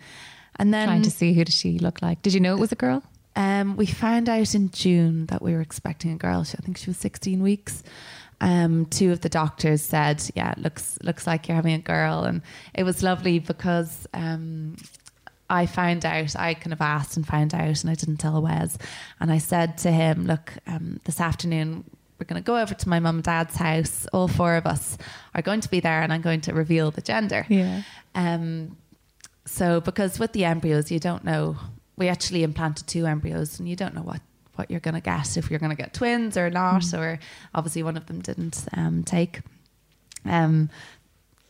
And then trying to see who does she look like. Did you know it was a girl? Um, we found out in June that we were expecting a girl. I think she was 16 weeks. Um, two of the doctors said, "Yeah, looks looks like you're having a girl," and it was lovely because um, I found out. I kind of asked and found out, and I didn't tell Wes. And I said to him, "Look, um, this afternoon we're going to go over to my mum and dad's house. All four of us are going to be there, and I'm going to reveal the gender." Yeah. Um. So, because with the embryos, you don't know we actually implanted two embryos, and you don't know what what you're going to get if you're going to get twins or not, mm. or obviously one of them didn't um, take. Um,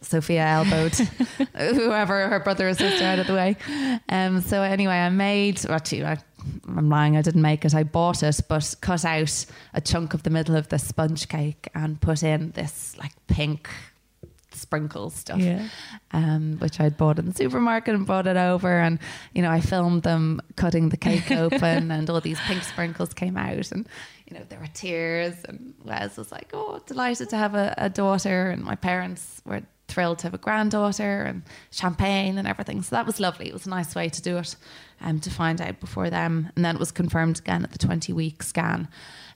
Sophia elbowed whoever her brother or sister out of the way. Um, so anyway, I made. Actually, I, I'm lying. I didn't make it. I bought it, but cut out a chunk of the middle of the sponge cake and put in this like pink sprinkle stuff, yeah. um, which I'd bought in the supermarket and brought it over. And, you know, I filmed them cutting the cake open and all these pink sprinkles came out. And, you know, there were tears. And Wes was like, oh, delighted to have a, a daughter. And my parents were thrilled to have a granddaughter and champagne and everything. So that was lovely. It was a nice way to do it, um, to find out before them. And then it was confirmed again at the 20 week scan.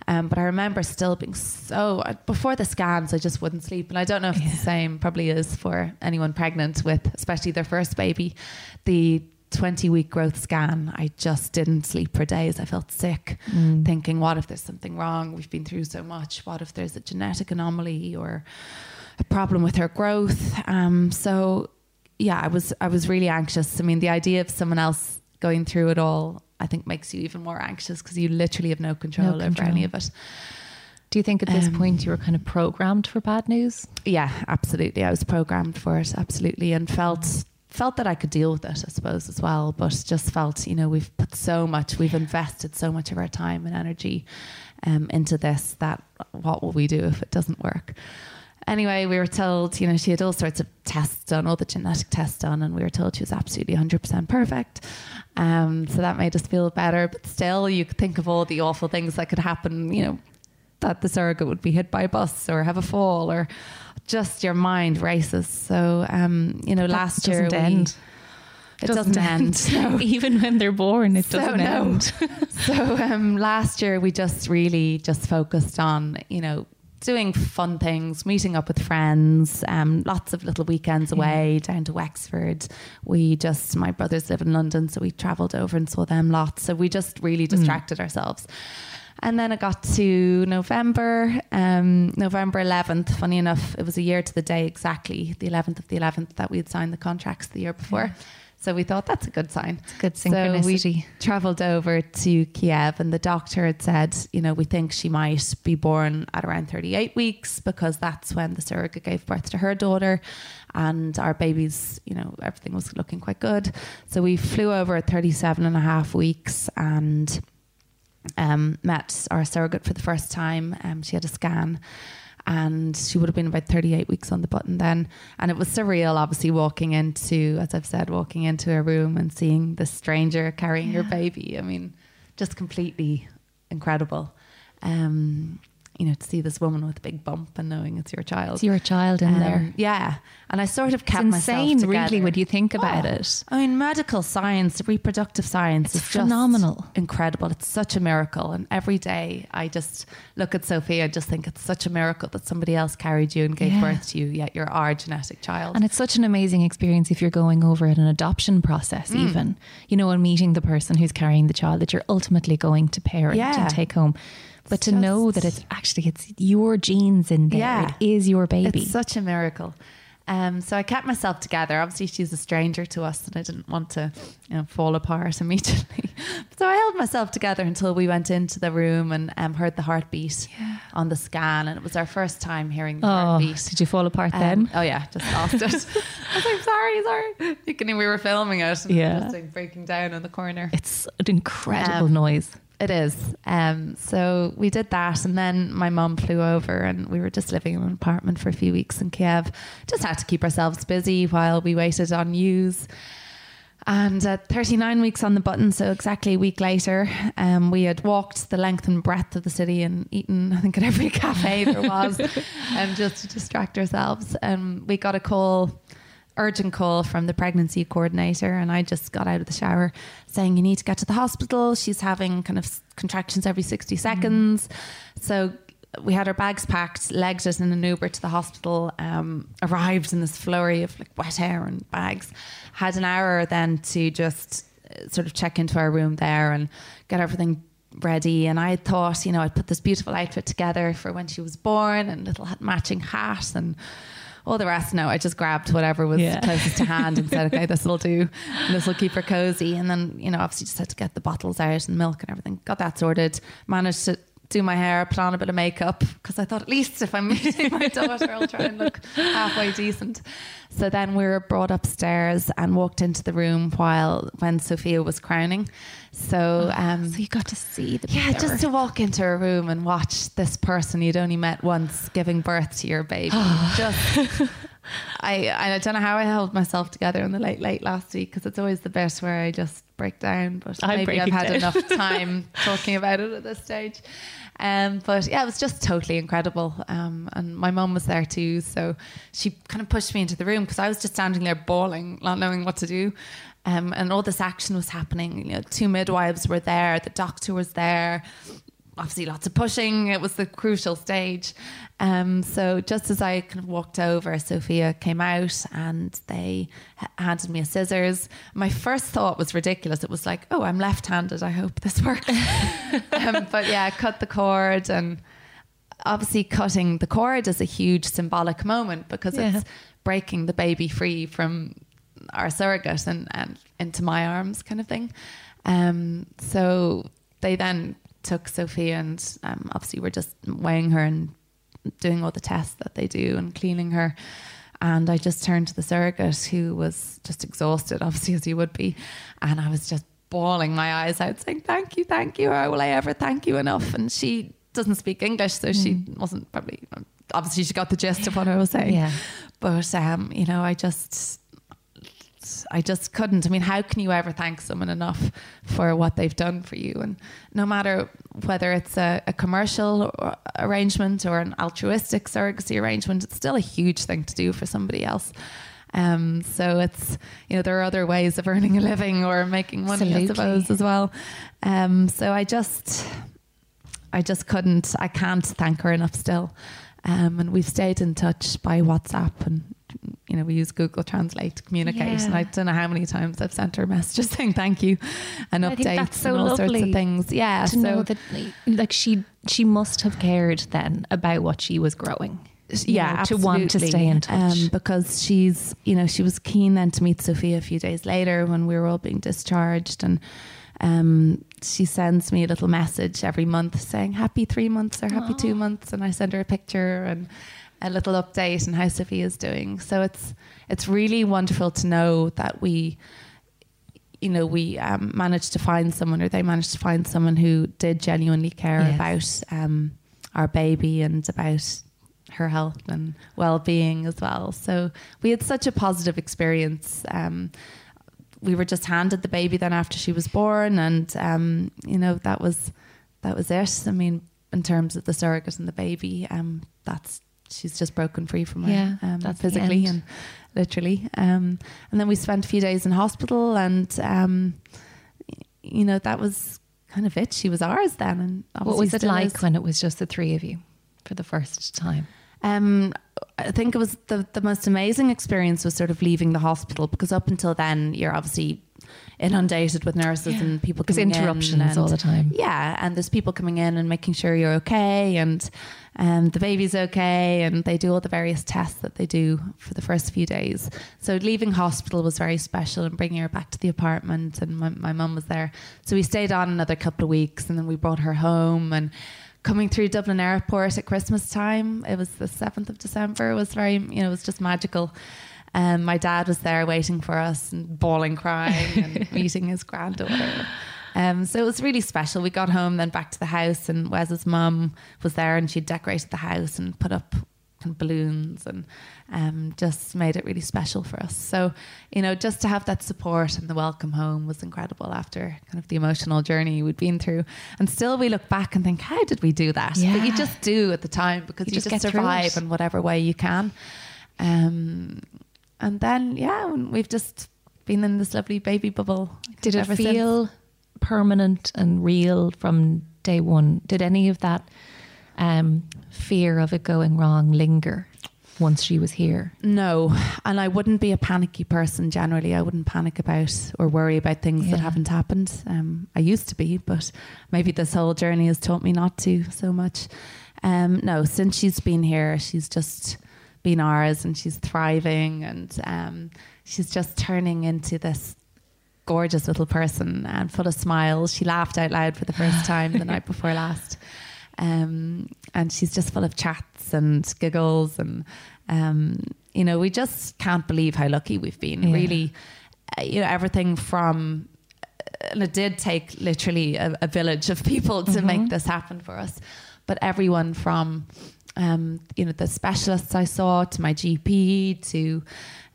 Um, but I remember still being so before the scans, I just wouldn't sleep, and I don't know if yeah. it's the same. Probably is for anyone pregnant with, especially their first baby. The 20 week growth scan, I just didn't sleep for days. I felt sick, mm. thinking, what if there's something wrong? We've been through so much. What if there's a genetic anomaly or a problem with her growth? Um, so yeah, I was I was really anxious. I mean, the idea of someone else going through it all I think makes you even more anxious because you literally have no control, no over any of it. Do you think at this um, point you were kind of programmed for bad news? Yeah, absolutely. I was programmed for it, absolutely, and felt felt that I could deal with it, I suppose, as well. But just felt, you know, we've put so much, we've invested so much of our time and energy um, into this that what will we do if it doesn't work? Anyway, we were told, you know, she had all sorts of tests done, all the genetic tests done, and we were told she was absolutely 100% perfect. Um, so that made us feel better. But still, you could think of all the awful things that could happen, you know, that the surrogate would be hit by a bus or have a fall or just your mind races. So, um, you know, that last year we, end. It doesn't, end. It doesn't end. No. Even when they're born, it doesn't so, end. so um, last year we just really just focused on, you know, doing fun things, meeting up with friends, um, lots of little weekends away yeah. down to Wexford. We just, my brothers live in London, so we travelled over and saw them lots. So we just really mm. distracted mm. ourselves. And then it got to November, um, November 11th. Funny enough, it was a year to the day exactly, the 11th of the 11th, that we had signed the contracts the year before. Yeah. So we thought that's a good sign. It's a good synchronicity. So we travelled over to Kiev, and the doctor had said, you know, we think she might be born at around 38 weeks because that's when the surrogate gave birth to her daughter, and our babies, you know, everything was looking quite good. So we flew over at 37 and a half weeks and um, met our surrogate for the first time. Um, she had a scan and she would have been about 38 weeks on the button then. And it was surreal obviously walking into as i've said walking into a room and seeing this stranger carrying yeah. your baby. I mean just completely incredible. Um, you know, to see this woman with a big bump and knowing it's your child. It's your child in um, there. Yeah. And I sort of kept it's insane, really, when you think about oh, it. I mean, medical science, reproductive science it's is phenomenal. incredible. It's such a miracle. And every day I just look at Sophia, I just think it's such a miracle that somebody else carried you and gave yeah. birth to you, yet you're our genetic child. And it's such an amazing experience if you're going over at an adoption process, mm. even, you know, and meeting the person who's carrying the child that you're ultimately going to parent yeah. and take home but to know that it's actually it's your genes in there. Yeah. It is your baby. It's such a miracle. Um, so I kept myself together. Obviously, she's a stranger to us, and I didn't want to, you know, fall apart immediately. so I held myself together until we went into the room and um, heard the heartbeat on the scan, and it was our first time hearing the oh, heartbeat. did you fall apart Um, then? oh yeah, just lost it. I was like, sorry, sorry. Thinking we were filming it. Yeah. just like breaking down in the corner. It's an incredible Um, noise. It is. Um, so we did that, and then my mom flew over, and we were just living in an apartment for a few weeks in Kiev. Just had to keep ourselves busy while we waited on news. And at 39 weeks on the button, so exactly a week later, um, we had walked the length and breadth of the city and eaten, I think, at every cafe there was, um, just to distract ourselves. And we got a call urgent call from the pregnancy coordinator and I just got out of the shower saying you need to get to the hospital. She's having kind of contractions every 60 seconds. So we had our bags packed legged it in an Uber to the hospital um, arrived in this flurry of like wet hair and bags. Had an hour then to just uh, sort of check into our room there and get everything ready. And I thought you know I'd put this beautiful outfit together for when she was born and little matching hat and all the rest, no, I just grabbed whatever was Yeah. closest to hand and said, okay, this will do. This will keep her cozy. And then, you know, obviously just had to get the bottles out and milk and everything. Got that sorted. Managed to do my hair, put on a bit of makeup because I thought at least if I'm meeting my daughter, I'll try and look halfway decent. So then we were brought upstairs and walked into the room while when Sophia was crowning. So, um, So you got to see the yeah, just to walk into a room and watch this person you'd only met once giving birth to your baby. just, I, I don't know how I held myself together in the late, late last week because it's always the bit where I just break down. But I'm maybe I've had down. enough time talking about it at this stage. Um, but yeah, it was just totally incredible. Um, and my mum was there too. So she kind of pushed me into the room because I was just standing there bawling, not knowing what to do. Um, and all this action was happening. You know, two midwives were there, the doctor was there. Obviously, lots of pushing. It was the crucial stage. Um, so, just as I kind of walked over, Sophia came out and they handed me a scissors. My first thought was ridiculous. It was like, oh, I'm left handed. I hope this works. um, but yeah, I cut the cord and obviously cutting the cord is a huge symbolic moment because Yeah. it's breaking the baby free from our surrogate and, and into my arms kind of thing. Um, so they then took Sophia and um, obviously we're just weighing her and doing all the tests that they do and cleaning her. And I just turned to the surrogate who was just exhausted, obviously, as you would be. And I was just bawling my eyes out, saying, Thank you, thank you. How will I ever thank you enough? And she doesn't speak English, so she wasn't probably, obviously, she got the gist of what I was saying. Yeah. But, um, you know, I just, I just couldn't. I mean, how can you ever thank someone enough for what they've done for you? And no matter whether it's a, a commercial arrangement or an altruistic surrogacy arrangement, it's still a huge thing to do for somebody else. Um, so it's you know there are other ways of earning a living or making money, I suppose, as well. Um, so I just I just couldn't. I can't thank her enough still. Um, and we've stayed in touch by WhatsApp and you know we use Google Translate to communicate. And I don't know how many times I've sent her messages saying thank you and I updates so and all sorts of things. Yeah, to so know that like she she must have cared then about what she was growing. yeah, know, to want to stay in touch. Um, because she's, you know, she was keen then to meet Sophia a few days later when we were all being discharged, and um, she sends me a little message every month saying "Happy three months" or "Happy two months," and I send her a picture and a little update on how Sophie is doing. So it's it's really wonderful to know that we. You know, we um, managed to find someone, or they managed to find someone who did genuinely care Yes. about um, our baby and about her health and well-being as well. So we had such a positive experience. Um, we were just handed the baby then after she was born, and um, you know that was that was it. I mean, in terms of the surrogate and the baby, um, that's she's just broken free from her, Yeah, um, physically and literally. Um, and then we spent a few days in hospital, and um, you know that was kind of it. She was ours then, and what was it like is. when it was just the three of you for the first time? Um, I think it was the, the most amazing experience was sort of leaving the hospital because up until then you're obviously inundated with nurses and people There's coming in interruptions and- all the time. Yeah, and there's people coming in and making sure you're okay and um, the baby's okay, and they do all the various tests that they do for the first few days. So leaving hospital was very special and bringing her back to the apartment, and my, my mum was there. So we stayed on another couple of weeks, and then we brought her home and. Coming through Dublin Airport at Christmas time, it was the seventh of December. It was very, you know, it was just magical. Um, my dad was there waiting for us and bawling, crying, and meeting his granddaughter. Um, so it was really special. We got home, then back to the house, and Wes's mum was there, and she decorated the house and put up kind of balloons and um, just made it really special for us. So, you know, just to have that support and the welcome home was incredible after kind of the emotional journey we'd been through. And still, we look back and think, how did we do that? But you just do at the time because You you, just just, survive in whatever way you can. Um, and then, yeah, we've just been in this lovely baby bubble. Did it ever since. feel permanent and real from day one? Did any of that um, fear of it going wrong linger once she was here? No, and I wouldn't be a panicky person generally. I wouldn't panic about or worry about things Yeah. that haven't happened. Um, I used to be, but maybe this whole journey has taught me not to so much. Um, no, since she's been here, she's just been ours and she's thriving and um, she's just turning into this gorgeous little person and full of smiles. She laughed out loud for the first time the night before last. Um, and she's just full of chats and giggles and um, you know we just can't believe how lucky we've been Yeah. really uh, you know everything from and it did take literally a, a village of people to make this happen for us but everyone from um, you know the specialists I saw to my GP to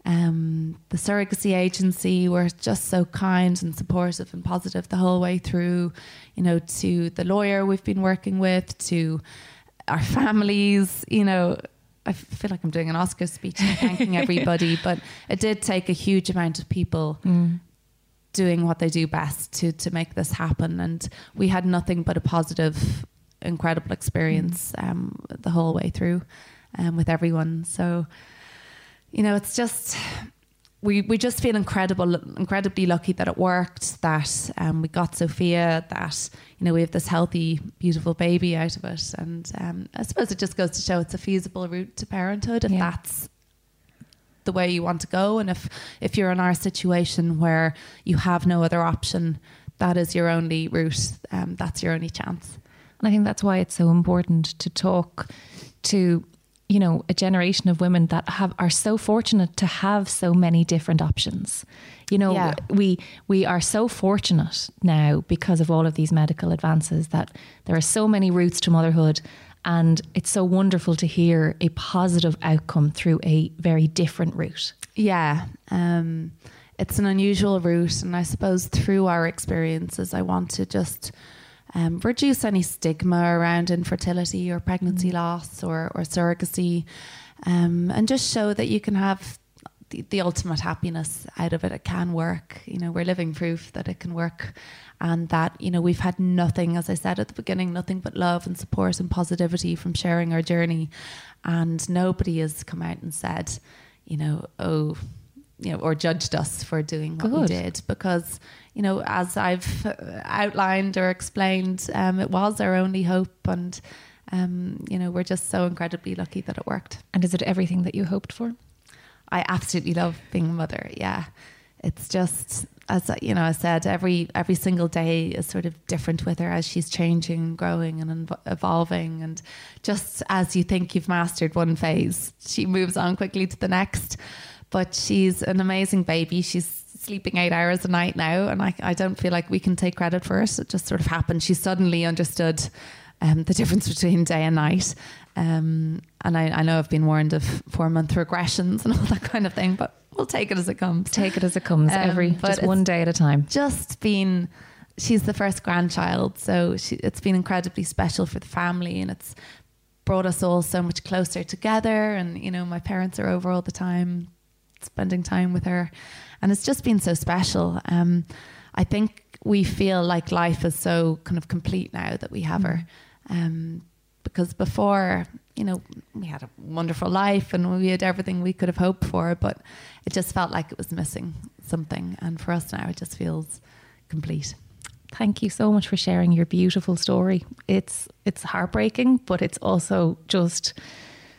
um, the surrogacy agency were just so kind and supportive and positive the whole way through. You know, to the lawyer we've been working with, to our families. You know, I feel like I'm doing an Oscar speech and thanking everybody, but it did take a huge amount of people doing what they do best to to make this happen. And we had nothing but a positive, incredible experience um, the whole way through um, with everyone. So, you know, it's just we we just feel incredible, incredibly lucky that it worked. That um, we got Sophia. That you know we have this healthy, beautiful baby out of it. And um, I suppose it just goes to show it's a feasible route to parenthood if Yeah. that's the way you want to go and if if you're in our situation where you have no other option that is your only route um, that's your only chance And I think that's why it's so important to talk to, you know, a generation of women that have are so fortunate to have so many different options. You know, Yeah. we we are so fortunate now because of all of these medical advances that there are so many routes to motherhood and it's so wonderful to hear a positive outcome through a very different route. yeah um, it's an unusual route and i suppose through our experiences i want to just um, reduce any stigma around infertility or pregnancy loss or, or surrogacy um, and just show that you can have the, the ultimate happiness out of it. It can work. You know, we're living proof that it can work and that, you know, we've had nothing, as I said at the beginning, nothing but love and support and positivity from sharing our journey. And nobody has come out and said, you know, oh, you know, or judged us for doing what we did because, you know, as I've outlined or explained, um, it was our only hope. And, um, you know, we're just so incredibly lucky that it worked. And is it everything that you hoped for? I absolutely love being a mother. Yeah, it's just as you know, I said every every single day is sort of different with her as she's changing, growing, and evolving. And just as you think you've mastered one phase, she moves on quickly to the next. But she's an amazing baby. She's sleeping eight hours a night now, and I, I don't feel like we can take credit for it. It just sort of happened. She suddenly understood um, the difference between day and night. Um, and I, I know I've been warned of four month regressions and all that kind of thing, but we'll take it as it comes. Take it as it comes, Um, every just one day at a time. Just been, she's the first grandchild, so she, it's been incredibly special for the family, and it's brought us all so much closer together. And you know, my parents are over all the time, spending time with her, and it's just been so special. Um, I think we feel like life is so kind of complete now that we have her, um, because before you know, we had a wonderful life and we had everything we could have hoped for, but it just felt like it was missing something. And for us now, it just feels complete. Thank you so much for sharing your beautiful story. It's it's heartbreaking, but it's also just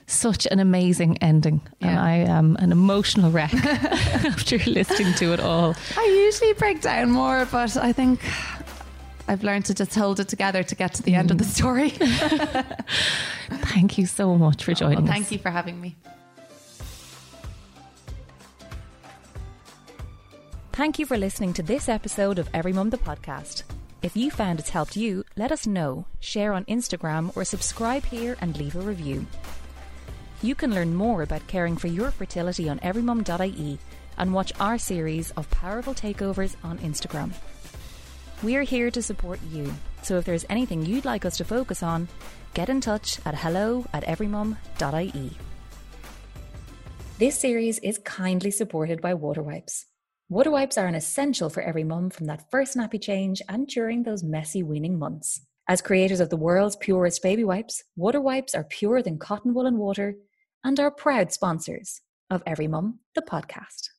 such an amazing ending. Yeah. And I am an emotional wreck after listening to it all. I usually break down more, but I think I've learned to just hold it together to get to the mm. end of the mm. story. thank you so much for joining well, thank us. Thank you for having me. Thank you for listening to this episode of Every Mum the podcast. If you found it's helped you, let us know, share on Instagram, or subscribe here and leave a review. You can learn more about caring for your fertility on everymum.ie and watch our series of powerful takeovers on Instagram. We're here to support you, so if there's anything you'd like us to focus on, get in touch at hello at everymum.ie. This series is kindly supported by WaterWipes. Water wipes are an essential for every mum from that first nappy change and during those messy weaning months. As creators of the world's purest baby wipes, WaterWipes are purer than cotton wool and water and are proud sponsors of Every Mum, the podcast.